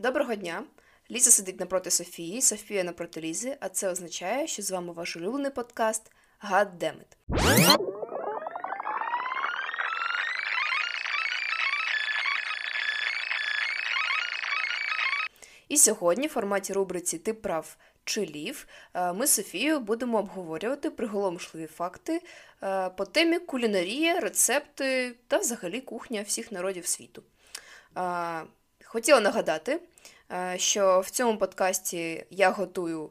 Доброго дня! Ліза сидить напроти Софії, Софія напроти Лізи, а це означає, що з вами ваш улюблений подкаст Damn І сьогодні в форматі рубриці Ти прав чи лів е, ми з Софією будемо обговорювати приголомшливі факти е, по темі кулінарія, рецепти та взагалі кухня всіх народів світу. Е, хотіла нагадати, що в цьому подкасті я готую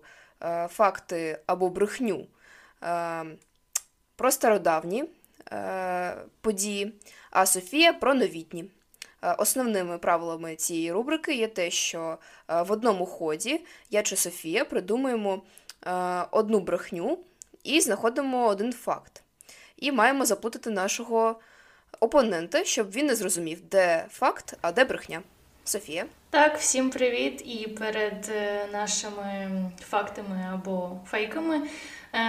факти або брехню про стародавні події, а Софія про новітні. Е, основними правилами цієї рубрики є те, що е, в одному ході я чи Софія придумуємо е, одну брехню і знаходимо один факт. І маємо заплутати нашого опонента, щоб він не зрозумів, де факт, а де брехня. Софія. Так, всім привіт! І перед нашими фактами або фейками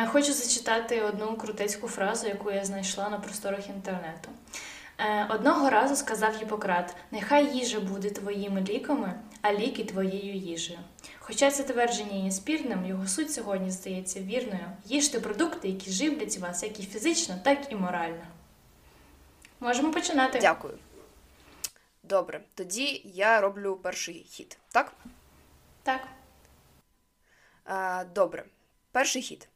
хочу зачитати одну крутецьку фразу, яку я знайшла на просторах інтернету. Е, одного разу сказав Гіппократ, нехай їжа буде твоїми ліками, а ліки твоєю їжею. Хоча це твердження є спірним, його суть сьогодні здається вірною. Їжте продукти, які живлять вас як і фізично, так і морально. Можемо починати. Дякую. Добре, тоді я роблю перший хід, так? Так. А, Добре. Перший хід.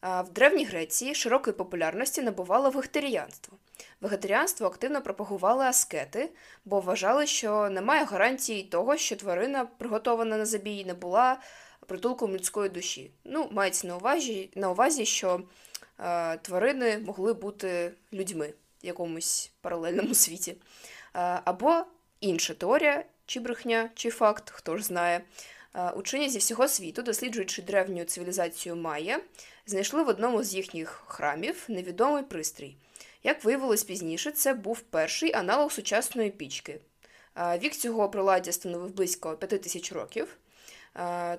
А, В Древній Греції широкої популярності набувало вегетаріанство. Вегетаріанство активно пропагували аскети, бо вважали, що немає гарантії того, що тварина, приготована на забій, не була притулком людської душі. Ну, мається на увазі, на увазі що е, тварини могли бути людьми в якомусь паралельному світі. Або інша теорія, чи брехня, чи факт, хто ж знає. Е, учені зі всього світу, досліджуючи древню цивілізацію Майя, знайшли в одному з їхніх храмів невідомий пристрій. Як виявилось пізніше, це був перший аналог сучасної пічки. Вік цього приладдя становив близько 5 тисяч років.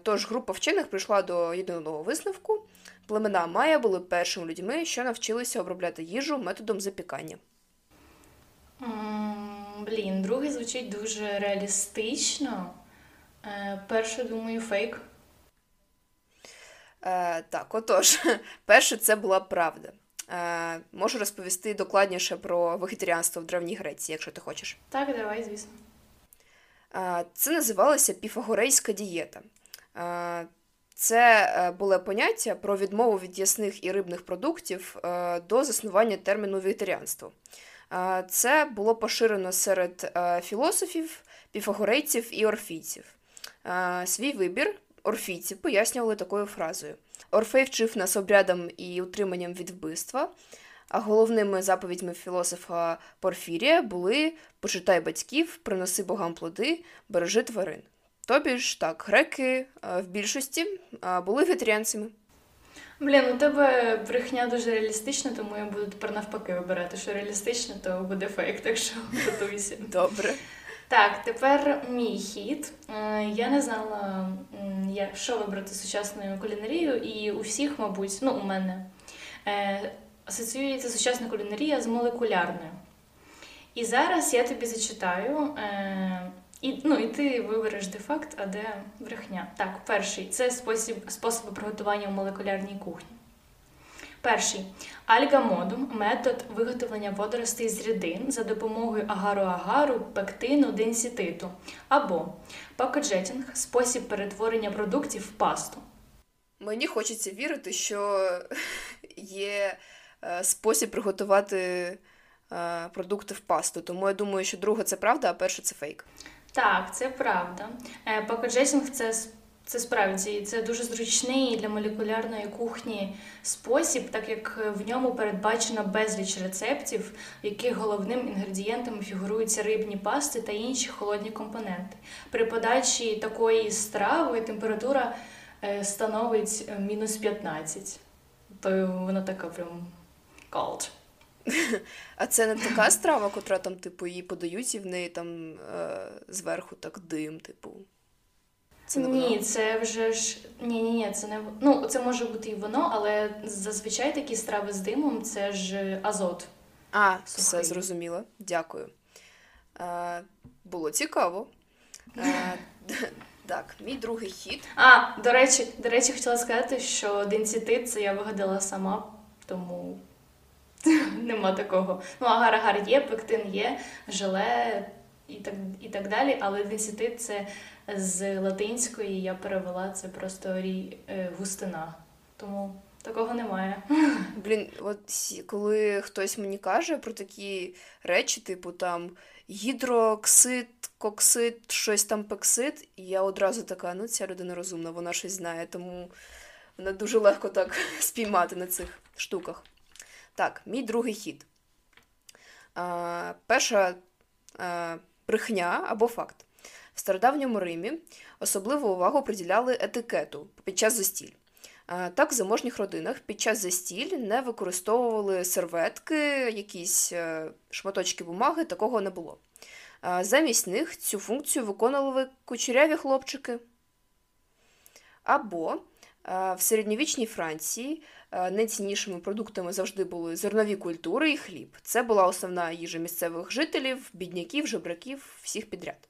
Тож група вчених прийшла до єдиного висновку. Племена Майя були першими людьми, що навчилися обробляти їжу методом запікання. Блін, другий звучить дуже реалістично. Е, перше, думаю, фейк. Е, Так, отож, перше, це була правда. Е, Можу розповісти докладніше про вегетаріанство в Древній Греції, якщо ти хочеш. Так, давай, звісно. Е, це називалося піфагорейська дієта. Е, це е, було поняття про відмову від ясних і рибних продуктів е, до заснування терміну вегетаріанство. Е, це було поширено серед філософів, піфагорейців і орфійців. Свій вибір орфійці пояснювали такою фразою: Орфей вчив нас обрядам і утриманням від вбивства, а головними заповідьми філософа Порфірія були почитай батьків, приноси богам плоди, бережи тварин. Тобі ж так, греки в більшості були вегетаріанцями. Блін, у тебе брехня дуже реалістична, тому я буду тепер навпаки вибирати, що реалістично, то буде фейк, так що готуйся. Добре. Так, тепер мій хід. Е, я не знала, що вибрати сучасною кулінарією, і у всіх, мабуть, ну, у мене е, асоціюється сучасна кулінарія з молекулярною. І зараз я тобі зачитаю, е, і ну, і ти вибереш де факт, а де брехня. Так, перший це спосіб, способи приготування в молекулярній кухні. Перший альгамодум метод виготовлення водоростей з рідин за допомогою агару-агару, пектину, денсітиту. Або пакоджетінг спосіб перетворення продуктів в пасту. Мені хочеться вірити, що є е, спосіб приготувати е, продукти в пасту. Тому я думаю, що друге це правда, а перше це фейк. Так, це правда. Е, це це справді це дуже зручний для молекулярної кухні спосіб, так як в ньому передбачено безліч рецептів, в яких головним інгредієнтами фігуруються рибні пасти та інші холодні компоненти. При подачі такої страви температура е, становить е, мінус 15. То вона така прям cold. А це не така страва, котра там, типу, її подають, і в неї там е, зверху так дим, типу. Це не Ні, це вже ж ні, ні, ні, це не ну це може бути і воно, але зазвичай такі страви з димом це ж азот. А, Сухий. все зрозуміло. Дякую. Е, Було цікаво. Е, Так, мій другий хід. А, до речі, до речі, хотіла сказати, що денсітит це я вигадала сама, тому нема такого. Ну, агар-агар є, пектин є, желе і так, і так далі, але денсітит це з латинської я перевела це просто рі, е, густина. Тому такого немає. Блін, от коли хтось мені каже про такі речі, типу там гідроксид, коксид, щось там пексид, я одразу така, ну ця людина розумна, вона щось знає, тому вона дуже легко так спіймати на цих штуках. Так, мій другий хід. А, перша а, брехня або факт. В стародавньому Римі особливу увагу приділяли етикету під час застіль. А, Так, в заможніх родинах під час застіль не використовували серветки, якісь е, шматочки бумаги, такого не було. А, Замість них цю функцію виконували кучеряві хлопчики. Або е, в середньовічній Франції е, найціннішими продуктами завжди були зернові культури і хліб. Це була основна їжа місцевих жителів, бідняків, жебраків, всіх підряд.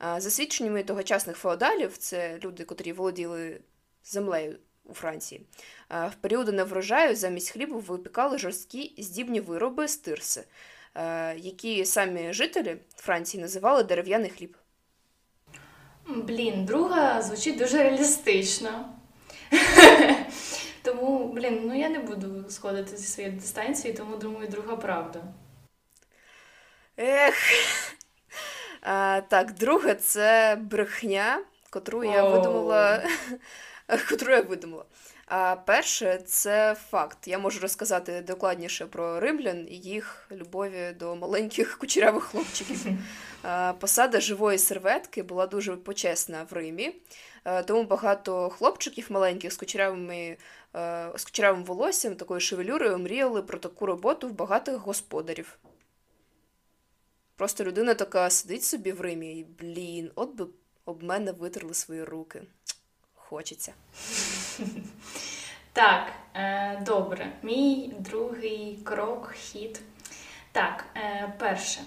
За свідченнями тогочасних феодалів, це люди, котрі володіли землею у Франції, в періоди неврожаю замість хлібу випікали жорсткі здібні вироби з тирси, е, які самі жителі Франції називали дерев'яний хліб. Блін, друга звучить дуже реалістично. Тому, блін, ну я не буду сходити зі своєї дистанції, тому думаю, друга правда. Ех. А, так, друге це брехня, котру я О. видумала. котру я видумала. А перше це факт. Я можу розказати докладніше про римлян і їх любові до маленьких кучерявих хлопчиків. Посада живої серветки була дуже почесна в Римі, тому багато хлопчиків маленьких з кучерявими, е, з кучерявим волоссям, такою шевелюрою, мріяли про таку роботу в багатих господарів. Просто людина така сидить собі в Римі і, блін, от би об мене витерли свої руки. Хочеться. Так, е, добре. Мій другий крок, хід. Так, е, перше.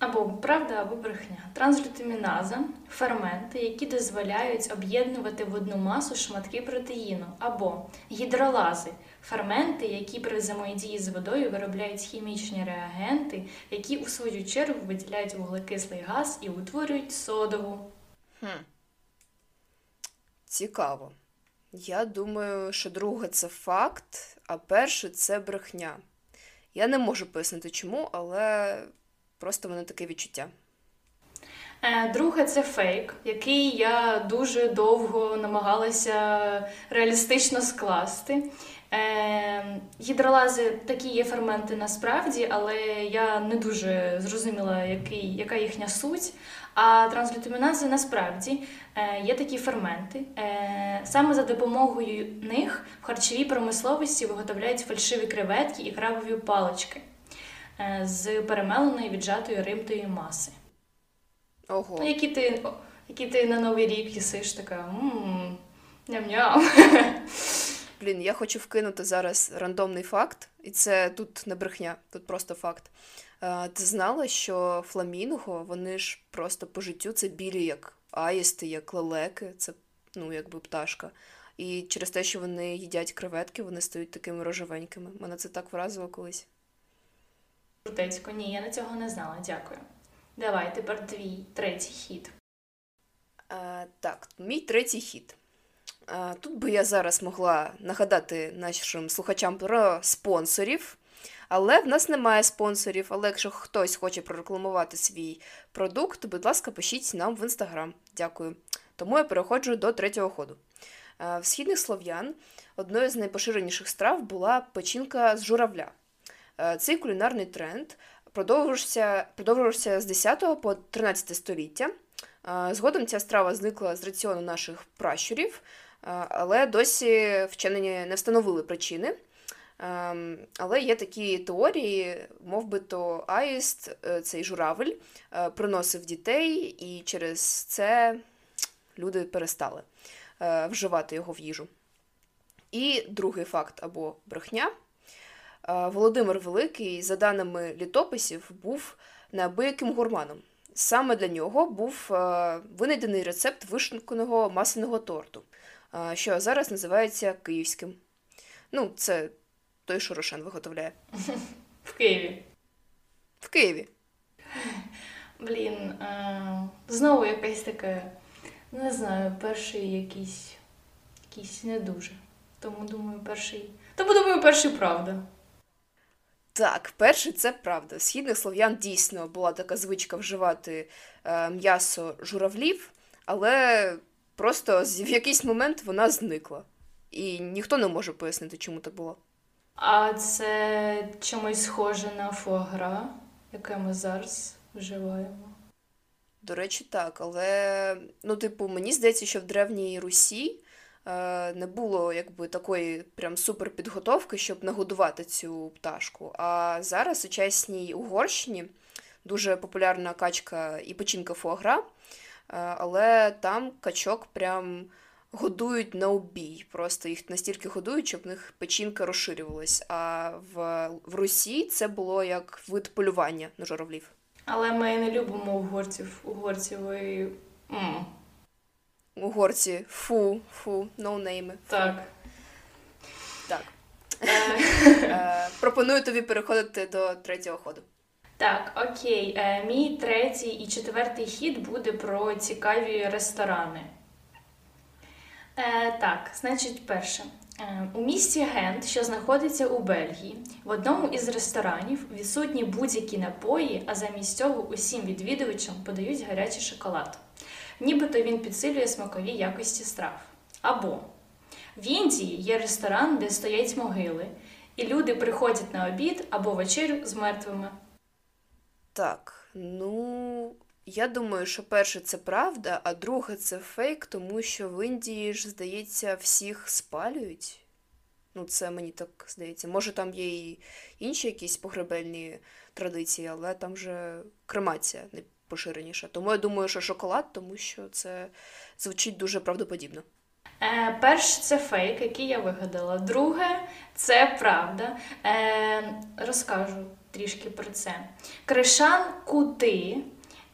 Або правда, або брехня. Транслютаміназа – ферменти, які дозволяють об'єднувати в одну масу шматки протеїну, або гідролази ферменти, які при взаємодії з водою виробляють хімічні реагенти, які у свою чергу виділяють вуглекислий газ і утворюють содову. Хм. Цікаво. Я думаю, що друге це факт, а перше це брехня. Я не можу пояснити чому, але просто в мене таке відчуття. Е, Друге, це фейк, який я дуже довго намагалася реалістично скласти. Е, Гідролази такі є ферменти насправді, але я не дуже зрозуміла, який, яка їхня суть. А транслютамінази насправді е, є такі ферменти. Саме за допомогою них в харчовій промисловості виготовляють фальшиві креветки і крабові палички з перемеленої віджатої рибної маси. Ого. Ну, які ти, які ти на Новий рік їсиш така ням-ням. Блін, я хочу вкинути зараз рандомний факт, і це тут не брехня, тут просто факт. Е, Ти знала, що фламінго, вони ж просто по життю це білі, як аїсти, як лелеки, це ну, якби пташка. І через те, що вони їдять креветки, вони стають такими рожевенькими. Мене це так вразило колись. Крутецько, ні, я на цього не знала, дякую. Давай, тепер твій третій хід. Е, так, мій третій хід. Е, тут би я зараз могла нагадати нашим слухачам про спонсорів, але в нас немає спонсорів. Але якщо хтось хоче прорекламувати свій продукт, будь ласка, пишіть нам в інстаграм. Дякую. Тому я переходжу до третього ходу. Е, В східних слов'ян одною з найпоширеніших страв була печінка з журавля. Е, Цей кулінарний тренд продовжувався, продовжувався з 10 по 13 століття. Е, Згодом ця страва зникла з раціону наших пращурів, е, але досі вчені не встановили причини. Ем, Але є такі теорії, мов би то аїст, цей журавель, приносив дітей, і через це люди перестали вживати його в їжу. І другий факт або брехня. Е, Володимир Великий, за даними літописів, був неабияким гурманом. саме для нього був е, винайдений рецепт вишенканого масляного торту, е, що зараз називається київським. Ну, це той, що Рошен виготовляє. В Києві. В Києві. Блін, знову якесь таке, не знаю, перший якийсь, якийсь не дуже. Тому думаю, перший. Тому думаю, перший правда. Так, перший це правда. В східних слов'ян дійсно була така звичка вживати е, м'ясо журавлів, але просто з- в якийсь момент вона зникла. І ніхто не може пояснити, чому так було. А це чомусь схоже на фуагра, яке ми зараз вживаємо. До речі, так, але ну, типу, мені здається, що в Древній Русі не було якби такої прям суперпідготовки, щоб нагодувати цю пташку. А зараз у сучасній Угорщині дуже популярна качка і печінка фуагра, е, але там качок прям годують на обій. Просто їх настільки годують, щоб в них печінка розширювалась. А в, в Русі це було як вид полювання на журавлів. Але ми не любимо угорців. Угорці ви. м, Угорці, фу, фу, ноунейми. Так. Так. Е, Е, пропоную тобі переходити до третього ходу. Так, окей. Е, Мій третій і четвертий хід буде про цікаві ресторани. Е, так, значить, перше. Е, у місті Гент, що знаходиться у Бельгії, в одному із ресторанів відсутні будь-які напої, а замість цього усім відвідувачам подають гарячий шоколад. Нібито він підсилює смакові якості страв. Або в Індії є ресторан, де стоять могили, і люди приходять на обід або вечерю з мертвими. Так, ну я думаю, що перше це правда, а друге це фейк, тому що в Індії ж, здається, всіх спалюють. Ну, це мені так здається. Може, там є і інші якісь погребельні традиції, але там же кремація найпоширеніша. Тому я думаю, що шоколад, тому що це звучить дуже правдоподібно. Е, перш це фейк, який я вигадала. Друге це правда. Е, розкажу трішки про це. Кришан Кути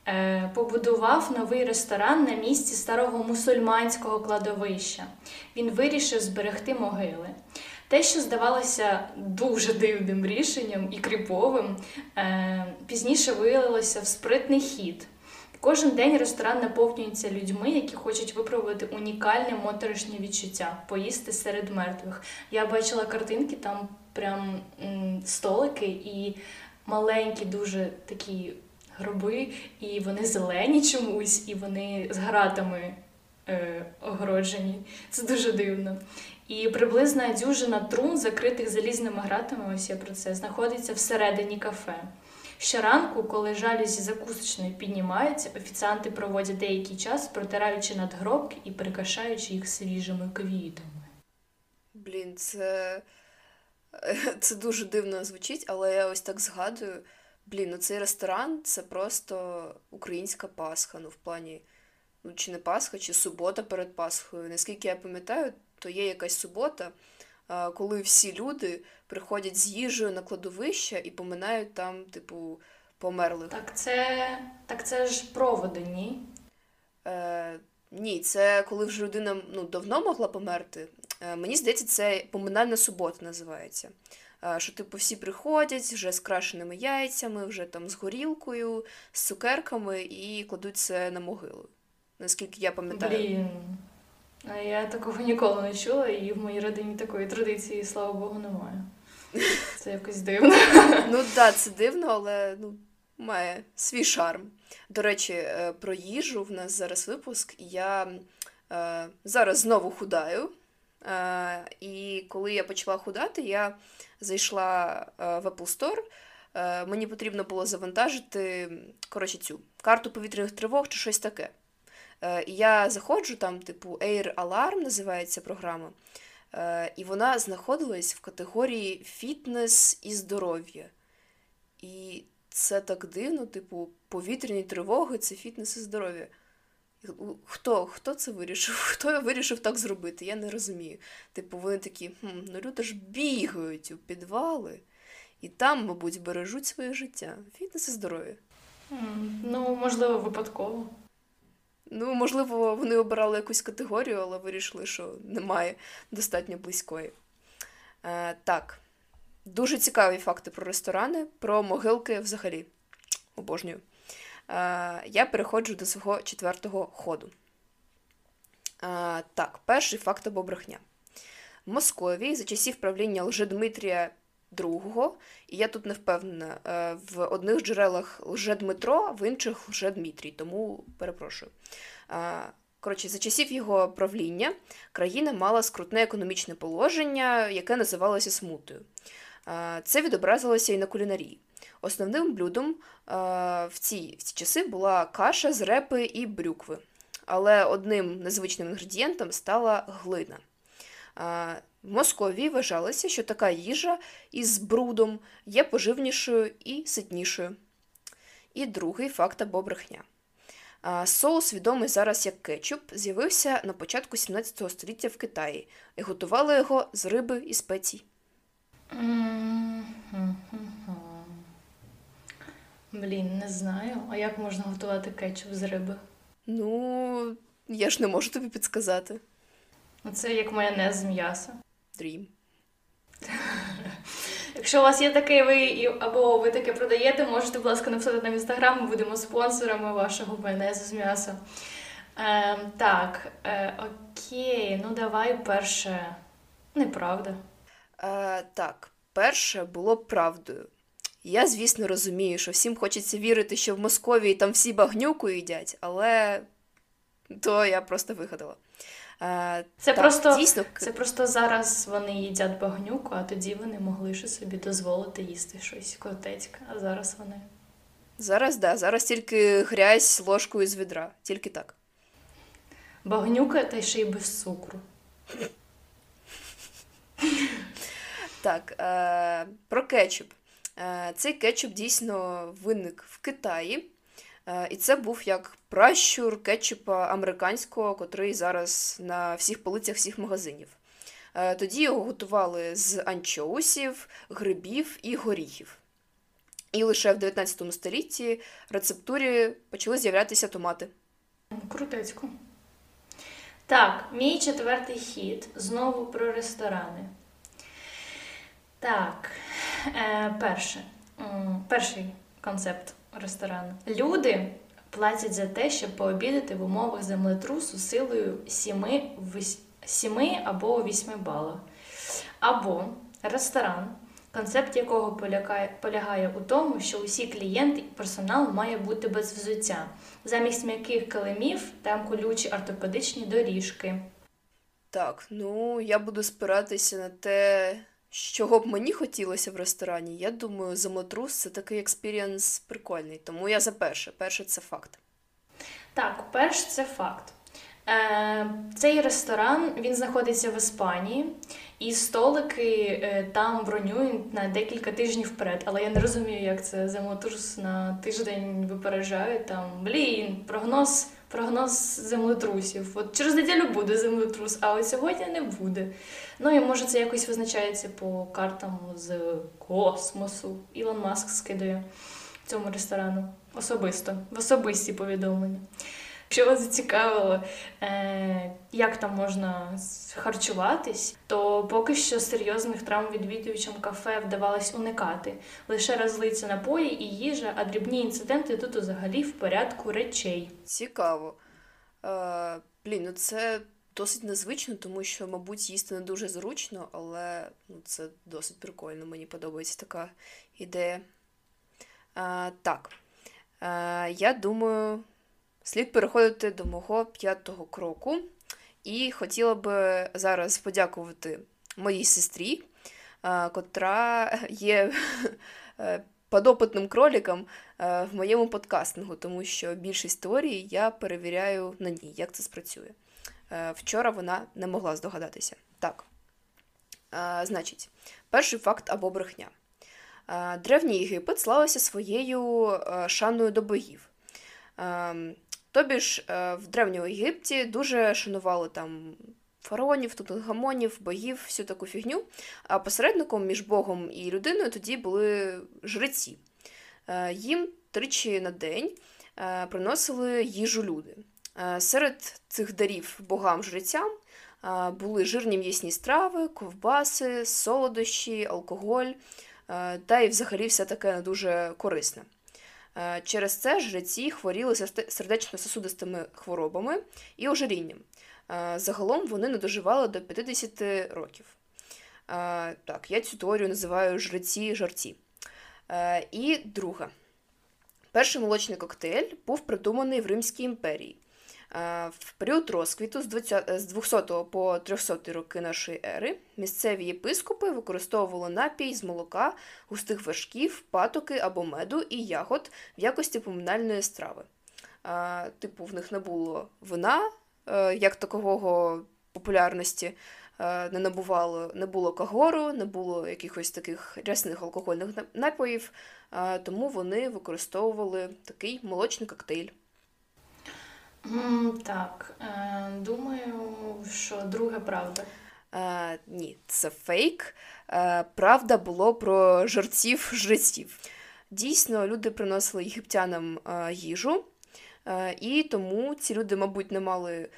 е, побудував новий ресторан на місці старого мусульманського кладовища. Він вирішив зберегти могили. Те, що здавалося дуже дивним рішенням і кріповим, е, пізніше виявилося в спритний хід. Кожен день ресторан наповнюється людьми, які хочуть випробувати унікальне моторошнє відчуття поїсти серед мертвих. Я бачила картинки, там прям столики і маленькі, дуже такі гроби, і вони зелені чомусь, і вони з гратами е, огороджені. Це дуже дивно. І приблизна дюжина трун, закритих залізними гратами, ось я про це, знаходиться всередині кафе. Щоранку, коли жалюзі закусочної піднімаються, офіціанти проводять деякий час, протираючи надгробки і прикрашаючи їх свіжими квітами. Блін, це, це дуже дивно звучить, але я ось так згадую. Блін, ну цей ресторан це просто українська Пасха. Ну, в плані, ну, чи не Пасха, чи субота перед Пасхою. Наскільки я пам'ятаю, то є якась субота, коли всі люди приходять з їжею на кладовище і поминають там, типу, померлих. Так це, так це ж проводи, ні? Е, ні, це коли вже людина ну, давно могла померти. Е, мені здається, це поминальна субота називається. Е, що, типу, всі приходять вже з крашеними яйцями, вже там з горілкою, з цукерками і кладуть це на могилу. Наскільки я пам'ятаю. Блін. А Я такого ніколи не чула, і в моїй родині такої традиції, слава Богу, немає. Це якось дивно. Ну так, да, це дивно, але ну, має свій шарм. До речі, е, про їжу в нас зараз випуск, і я е, зараз знову худаю. Е, і коли я почала худати, я зайшла е, в Apple Store. Е, мені потрібно було завантажити коротше, цю карту повітряних тривог чи щось таке. Е, я заходжу, там, типу, Air Alarm називається програма. Е, і вона знаходилась в категорії фітнес і здоров'я. І це так дивно, типу, повітряні тривоги це фітнес і здоров'я. Хто, хто це вирішив? Хто вирішив так зробити? Я не розумію. Типу, вони такі, хм, ну люди ж бігають у підвали, і там, мабуть, бережуть своє життя. Фітнес і здоров'я. Ну, можливо, випадково. Ну, можливо, вони обирали якусь категорію, але вирішили, що немає достатньо близької. Е, так, дуже цікаві факти про ресторани, про могилки взагалі. Обожнюю. Е, я переходжу до свого четвертого ходу. Е, так, перший факт або брехня. В Московії за часів правління Лжедмитрія II, і я тут не впевнена, е, в одних джерелах Лжедмитро, в інших Лжедмитрій, тому перепрошую. Е, Коротше, за часів його правління країна мала скрутне економічне положення, яке називалося смутою. Е, Це відобразилося і на кулінарії. Основним блюдом в ці, в ці часи була каша з репи і брюкви, але одним незвичним інгредієнтом стала глина. В Московії вважалося, що така їжа із брудом є поживнішою і ситнішою. І другий факт або брехня. Соус, відомий зараз як кетчуп, з'явився на початку 17 століття в Китаї і готували його з риби і спецій. Блін, не знаю. А як можна готувати кетчуп з риби? Ну, я ж не можу тобі підсказати. Це як майонез з м'яса. Дрім. Якщо у вас є таке, ви або ви таке продаєте, можете, будь ласка, написати нам в інстаграм, ми будемо спонсорами вашого майонезу з м'яса. Ем, так, е, окей, ну давай перше. Неправда. Е, так, перше було правдою. Я, звісно, розумію, що всім хочеться вірити, що в Московії там всі багнюку їдять, але то я просто вигадала. Е, Це так, просто- дійсно, Це просто зараз вони їдять багнюку, а тоді вони могли ще собі дозволити їсти щось котецьке, а зараз вони. зараз, да, зараз тільки грязь ложкою з відра, тільки так. Багнюка та ще й без цукру. Так, е, про кетчуп. Е, цей кетчуп дійсно виник в Китаї, і це був як пращур кетчупа американського, котрий зараз на всіх полицях всіх магазинів. Е, тоді його готували з анчоусів, грибів і горіхів. І лише в 19 столітті рецептурі почали з'являтися томати. Крутецько. Так, мій четвертий хід знову про ресторани. Так, е, перше. Перший концепт ресторану. Люди платять за те, щоб пообідати в умовах землетрусу силою 7, 7 або 8 балів. Або ресторан, концепт якого полягає, полягає у тому, що усі клієнти і персонал має бути без взуття. Замість м'яких килимів там колючі ортопедичні доріжки. Так, ну я буду спиратися на те, чого б мені хотілося в ресторані. Я думаю, землетрус це такий experience прикольний, тому я за перше. Перше це факт. Так, перше це факт. Е, цей ресторан він знаходиться в Іспанії, і столики е, там бронюють на декілька тижнів вперед. Але я не розумію, як це землетрус на тиждень випереджає. Там блін, прогноз, прогноз землетрусів. От через неділю буде землетрус, а от сьогодні не буде. Ну і може це якось визначається по картам з космосу. Ілон Маск скидає цьому ресторану особисто, в особисті повідомлення. Якщо вас зацікавило, е, як там можна харчуватись, то поки що серйозних травм відвідувачам кафе вдавалось уникати. Лише розлиться напої і їжа, а дрібні інциденти тут взагалі в порядку речей. Цікаво. Е, блін, ну це досить незвично, тому що, мабуть, їсти не дуже зручно, але ну, це досить прикольно. Мені подобається така ідея. Е, так. Е, я думаю, слід переходити до мого п'ятого кроку. І хотіла би зараз подякувати моїй сестрі, е, котра є е, подопитним кроліком е, в моєму подкастингу, тому що більшість теорій я перевіряю на ній, як це спрацює. Вчора вона не могла здогадатися. Так. Значить, перший факт або брехня. Древній Єгипет славився своєю шаною до богів. Тобі ж е, в Древньому Єгипті дуже шанували там фараонів, тутанхамонів, богів, всю таку фігню. А посередником між Богом і людиною тоді були жреці. Е, Їм тричі на день е, приносили їжу люди. Серед цих дарів богам-жрецям були жирні м'ясні страви, ковбаси, солодощі, алкоголь та й взагалі все таке дуже корисне. Е, через це жреці хворіли сердечно-сосудистими хворобами і ожирінням. Е, загалом вони не доживали до 50 років. Е, так, я цю теорію називаю жреці-жарці. І друга. Перший молочний коктейль був придуманий в Римській імперії. Е, В період розквіту з 20 з 200 по 300 роки нашої ери місцеві єпископи використовували напій з молока, густих вершків, патоки або меду і ягод в якості поминальної страви. Е, Типу, в них не було вина, е, як такового популярності не набувало, не було кагору, не було якихось таких рясних алкогольних напоїв, тому вони використовували такий молочний коктейль. Так, е, думаю, що друге правда. Е, ні, це фейк. Е, правда було про жерців жреців. Дійсно, люди приносили єгиптянам е, їжу, е, і тому ці люди, мабуть, не мали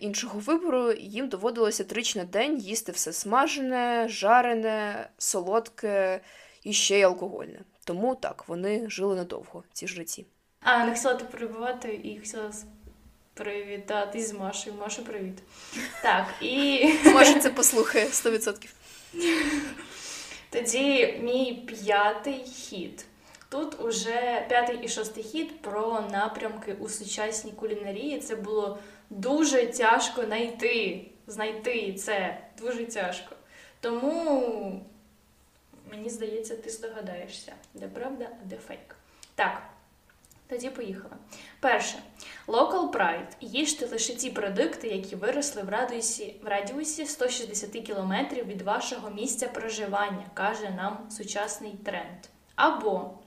іншого вибору, і їм доводилося тричі на день їсти все смажене, жарене, солодке і ще й алкогольне. Тому так, вони жили надовго, ці жреці. А, не хотіла тебе перебувати і хотіла с- привітатись з Машею. Маша, привіт. Так, і Може, це послухає 100%. тоді мій п'ятий хід. Тут уже п'ятий і шостий хід про напрямки у сучасній кулінарії. Це було дуже тяжко знайти. Знайти це дуже тяжко. Тому мені здається, ти здогадаєшся, де правда, а де фейк. Так, тоді поїхали. Перше. Local Pride. Їжте лише ті продукти, які виросли в радіусі, в радіусі 160 км від вашого місця проживання, каже нам сучасний тренд. Або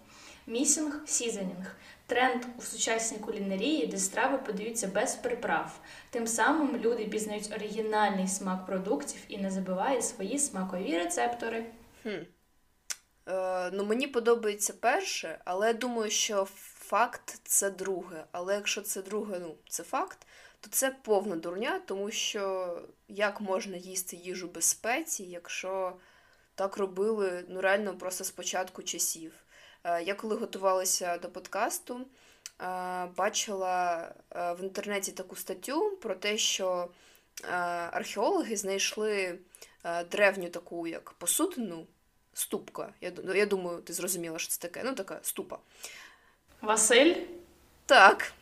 Missing Seasoning. Тренд у сучасній кулінарії, де страви подаються без приправ. Тим самим люди пізнають оригінальний смак продуктів і не забувають свої смакові рецептори. Хм. Е, ну, мені подобається перше, але я думаю, що факт це друге. Але якщо це друге, ну, це факт, то це повна дурня, тому що як можна їсти їжу без спецій, якщо так робили ну, реально просто з початку часів. Е, я коли готувалася до подкасту, е, бачила е, в інтернеті таку статтю про те, що археологи знайшли древню таку як посудину, ступка. Я, я думаю, ти зрозуміла, що це таке. Ну, така ступа. Василь? Так.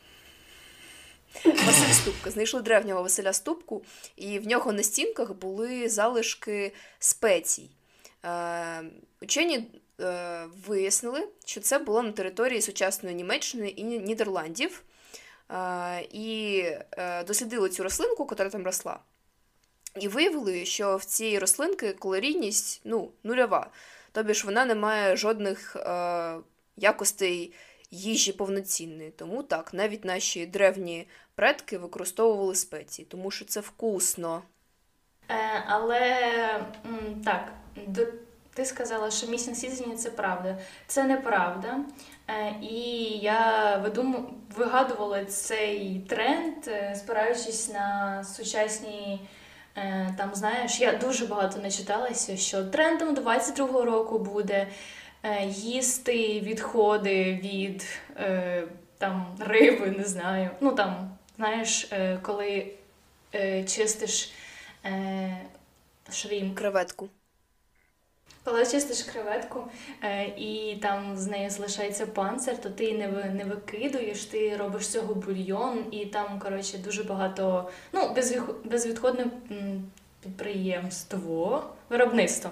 Василь Ступка. Знайшли древнього Василя Ступку, і в нього на стінках були залишки спецій. Е, учені е, вияснили, що це було на території сучасної Німеччини і Нідерландів. Е, і е, дослідили цю рослинку, яка там росла. І виявили, що в цієї рослинки калорійність ну, нульова. Тобі ж вона не має жодних е, якостей їжі повноцінної. Тому так, навіть наші древні предки використовували спеції, тому що це вкусно. Е, але так, д- ти сказала, що місінг сізні це правда. Це неправда. Е, і я видум... вигадувала цей тренд, е, спираючись на сучасні. е, Там, знаєш, я дуже багато начиталася, що трендом 22-го року буде їсти відходи від е, там, риби, не знаю. Ну там, знаєш, е, коли е, чистиш е, шрімп. Креветку. Коли чистиш креветку е, і там з неї залишається панцир, то ти не, не викидуєш, ти робиш з цього бульйон, і там, коротше, дуже багато ну, безвідходне підприємство, виробництво.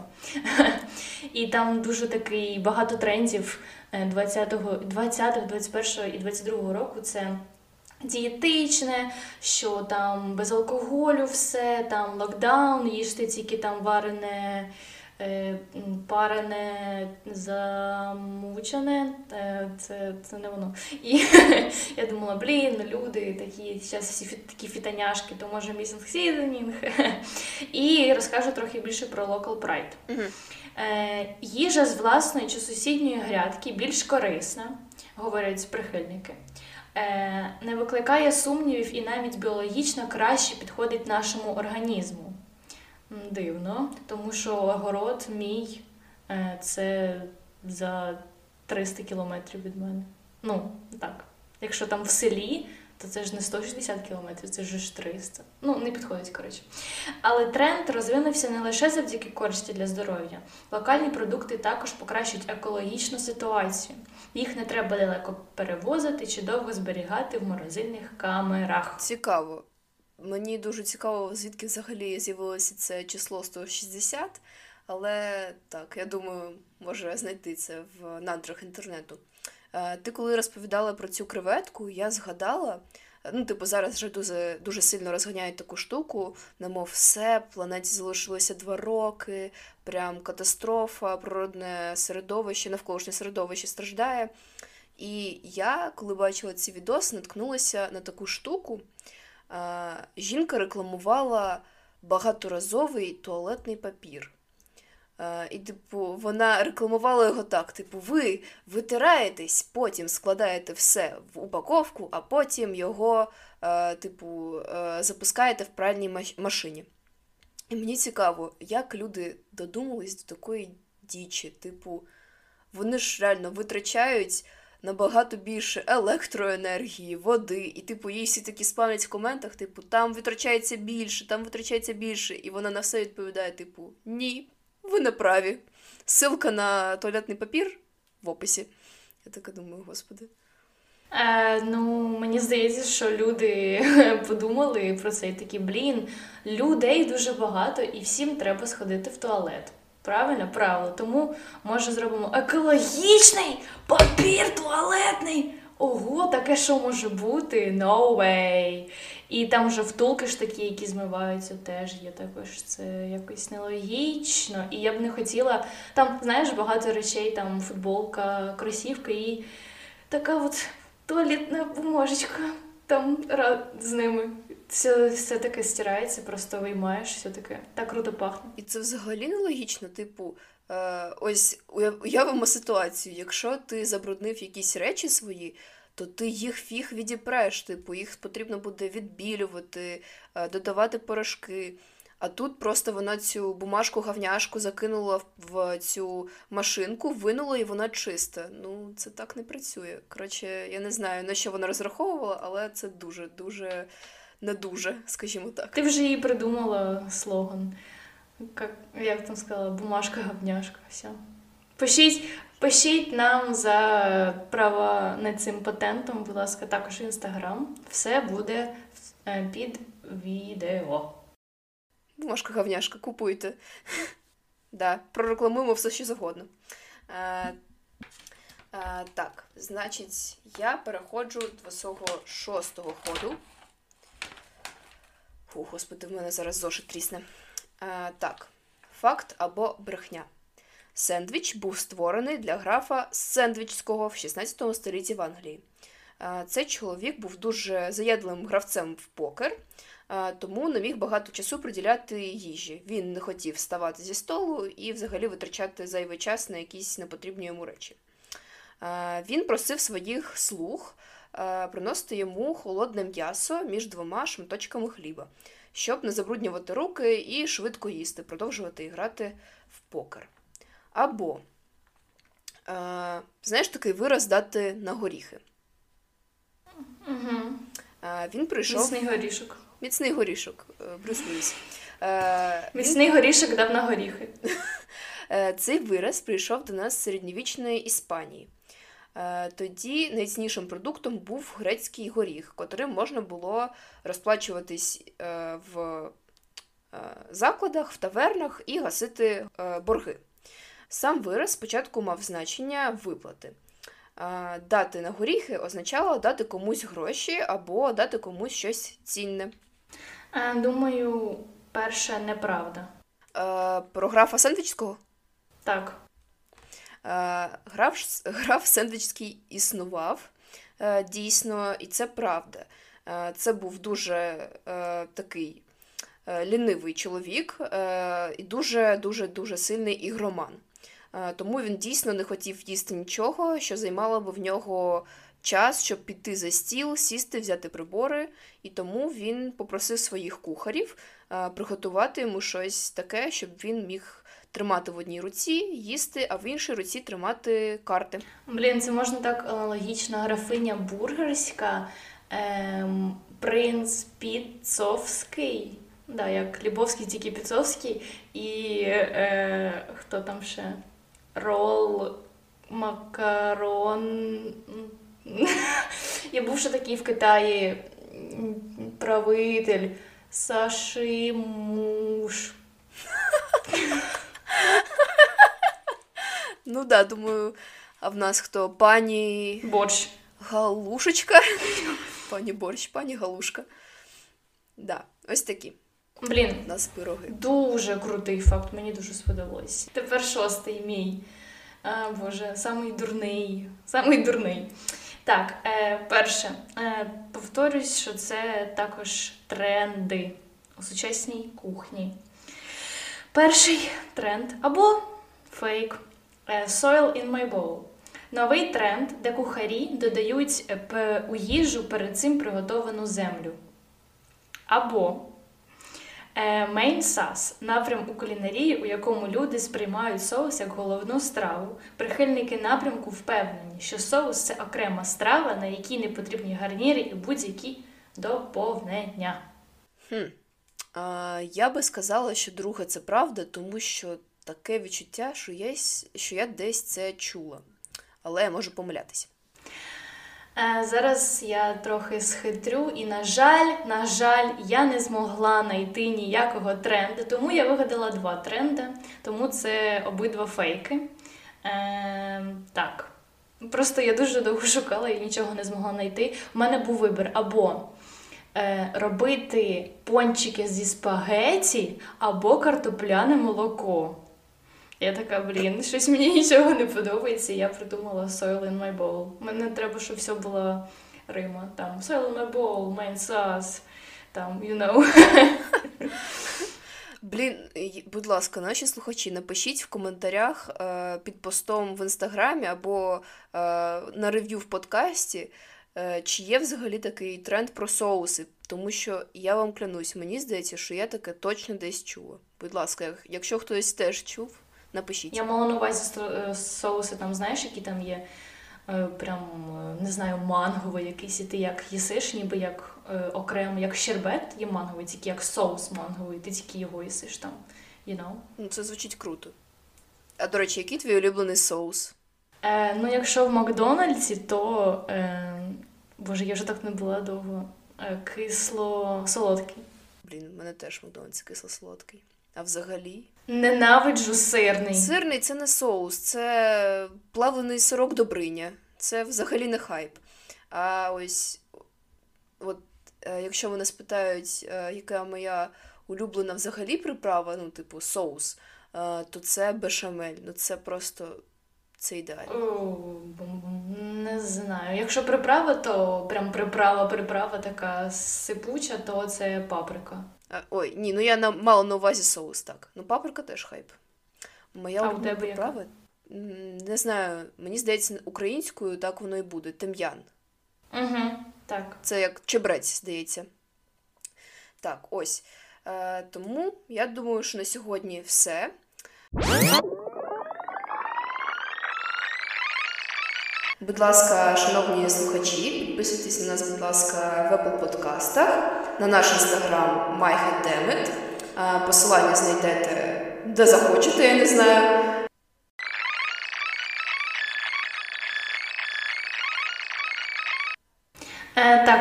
І там дуже такий багато трендів е, 20-го, 20-го, 21-го і 22-го року. Це дієтичне, що там без алкоголю все, там локдаун, їжте тільки там варене, парене, замучене. Е, Це, це не воно. І я думала, блін, люди такі, зараз всі такі фітаняшки, то може missing seasoning. І розкажу трохи більше про Local Pride. Угу. Е, їжа з власної чи сусідньої грядки більш корисна, говорять прихильники. Е, Не викликає сумнівів і навіть біологічно краще підходить нашому організму. Дивно, тому що огород мій е, це за 300 кілометрів від мене. Ну, так. Якщо там в селі, то це ж не 160 кілометрів, це ж 300. Ну, не підходить, коротше. Але тренд розвинувся не лише завдяки користі для здоров'я. Локальні продукти також покращують екологічну ситуацію. Їх не треба далеко перевозити чи довго зберігати в морозильних камерах. Цікаво. Мені дуже цікаво, звідки взагалі з'явилося це число 160, але так, я думаю, може знайти це в надрах інтернету. Е, Ти коли розповідала про цю креветку, я згадала, е, ну, типу, зараз вже дуже, дуже сильно розганяють таку штуку, немов все, планеті залишилося два роки, прям катастрофа, природне середовище, навколишнє середовище страждає. І я, коли бачила ці відоси, наткнулася на таку штуку. Жінка рекламувала багаторазовий туалетний папір. І, типу, вона рекламувала його так: типу, ви витираєтесь, потім складаєте все в упаковку, а потім його, типу, запускаєте в пральній машині. І мені цікаво, як люди додумались до такої дічі. Типу, вони ж реально витрачають набагато більше електроенергії, води, і, типу, їй всі такі спамлять в коментах, типу, там витрачається більше, там витрачається більше, і вона на все відповідає, типу, ні, ви не праві. Ссылка на туалетний папір в описі. Я така думаю, господи. Е, ну, мені здається, що люди подумали про це і такі, блін, людей дуже багато і всім треба сходити в туалет. Правильно, правило. Тому може зробимо екологічний папір туалетний. Ого, таке що може бути? No way. І там вже втулки ж такі, які змиваються, теж є також. Це якось нелогічно. І я б не хотіла. Там, знаєш, багато речей, там футболка, кросівка і така от туалетна бумажечка. Там з ними. Все, все таке стирається, просто виймаєш, все таке. Так круто пахне. І це взагалі нелогічно, типу, е, ось уявимо ситуацію, якщо ти забруднив якісь речі свої, то ти їх фіг відіпреш, типу, їх потрібно буде відбілювати, е, додавати порошки. А тут просто вона цю бумажку гавняшку закинула в- в цю машинку, винула і вона чиста. Ну, це так не працює. Коротше, я не знаю, на що вона розраховувала, але це дуже, дуже не дуже, скажімо так. Ти вже їй придумала слоган. Як, як там сказала, бумажка говняшка. Все. Пишіть, пишіть нам за права над цим патентом, будь ласка, також інстаграм. Все буде е, під відео. Бумажка говняшка, купуйте. Да, прорекламуємо все, що завгодно. Е, е, так, значить, я переходжу до свого шостого ходу. Фу, господи, в мене зараз зошит трісне. Е, так, факт або брехня. Сендвіч був створений для графа Сендвічського в 16 столітті в Англії. Е, Цей чоловік був дуже заядливим гравцем в покер, е, тому не міг багато часу приділяти їжі. Він не хотів вставати зі столу і взагалі витрачати зайвий час на якісь непотрібні йому речі. Е, Він просив своїх слуг приносити йому холодне м'ясо між двома шматочками хліба, щоб не забруднювати руки і швидко їсти, продовжувати грати в покер. Або, е, знаєш, такий вираз дати на горіхи. Угу. Е, Він прийшов. Міцний горішок. Міцний горішок, е, Брюс. Е, він- Міцний горішок дав на горіхи. Е, Цей вираз прийшов до нас з середньовічної Іспанії. Е, Тоді найціннішим продуктом був грецький горіх, котрим можна було розплачуватись е, в е, закладах, в тавернах і гасити борги. Сам вираз спочатку мав значення виплати. Дати на горіхи означало дати комусь гроші або дати комусь щось цінне. Думаю, перша неправда. Про графа Сендвічського Так. Е, Граф, граф Сендвічський існував е, дійсно, і це правда. Е, Це був дуже е, такий е, лінивий чоловік е, і дуже дуже дуже сильний ігроман. Е, Тому він дійсно не хотів їсти нічого, що займало б в нього час, щоб піти за стіл, сісти, взяти прибори. І тому він попросив своїх кухарів е, приготувати йому щось таке, щоб він міг тримати в одній руці, їсти, а в іншій руці тримати карти. Блін, це можна так аналогічно. Графиня бургерська, ем, принц Піцовський. Да, як Лібовський, тільки Піцовський. І е, хто там ще? Рол, макарон. Я був ще такий в Китаї правитель Сашимуш. Ну да, думаю, а в нас хто? Пані Борщ. Галушечка. Пані борщ, пані Галушка. Да, ось такі Блін, у нас пироги. Дуже крутий факт, мені дуже сподобалось. Тепер шостий мій. А, Боже, самий дурний. Самий дурний. Так, е, перше, е, повторюсь, що це також тренди у сучасній кухні. Перший тренд або фейк е, Soil in my bowl. Новий тренд, де кухарі додають е, у їжу перед цим приготовану землю. Або Е, Main sauce – напрям у кулінарії, у якому люди сприймають соус як головну страву. Прихильники напрямку впевнені, що соус це окрема страва, на якій не потрібні гарніри і будь-які доповнення. Хм. Я би сказала, що друге це правда, тому що таке відчуття, що я, що я десь це чула. Але я можу помилятися. Е, Зараз я трохи схитрю, і, на жаль, на жаль, я не змогла знайти ніякого тренду, тому я вигадала два тренди, тому це обидва фейки. Е, так. Просто я дуже довго шукала і нічого не змогла знайти. У мене був вибір або робити пончики зі спагеті, або картопляне молоко. Я така, блін, щось мені нічого не подобається. Я придумала soil in my bowl. Мене треба, щоб все було Рима. Там soil in my bowl, main sauce, там, you know. Блін, будь ласка, наші слухачі, напишіть в коментарях е, під постом в інстаграмі або е, на рев'ю в подкасті, е, чи є взагалі такий тренд про соуси. Тому що я вам клянусь, мені здається, що я таке точно десь чула. Будь ласка, якщо хтось теж чув, напишіть. Я мала на увазі е, соуси, там, знаєш, які там є. е, Прям е, не знаю, манговий якийсь, і ти як їсиш, ніби як е, окремо, як щербет є манговий, тільки як соус манговий, ти тільки його їсиш там, you know. Ну, це звучить круто. А до речі, який твій улюблений соус? Е, ну, якщо в Макдональдсі, то е, боже, я вже так не була довго. Е, кисло-солодкий. Блін, в мене теж Макдональдс кисло-солодкий. А взагалі? Ненавиджу сирний. Сирний це не соус, це плавлений сирок добриня. Це взагалі не хайп. А ось, от, е, якщо мене спитають, е, яка моя улюблена взагалі приправа, ну, типу, соус, е, то це бешамель. Ну, це просто це ідеально. Не знаю. Якщо приправа, то прям приправа, приправа така сипуча, то це паприка. А, ой, ні, ну я на, мала на увазі соус, так. Ну, паприка теж хайп. Моя А у тебе приправа, м, не знаю, мені здається, українською так воно і буде. Тим'ян. Угу, так. Це як чебрець, здається. Так, ось. Е, тому я думаю, що на сьогодні все. Будь ласка, шановні слухачі, підписуйтесь на нас, будь ласка, в Apple подкастах, на наш інстаграм MyHeadDemit. Е, Посилання знайдете де захочете, я не знаю.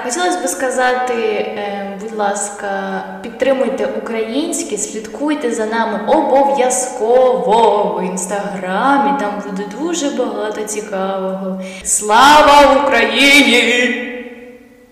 Хотілося б сказати, е, будь ласка, підтримуйте українське, слідкуйте за нами обов'язково в інстаграмі. Там буде дуже багато цікавого. Слава Україні!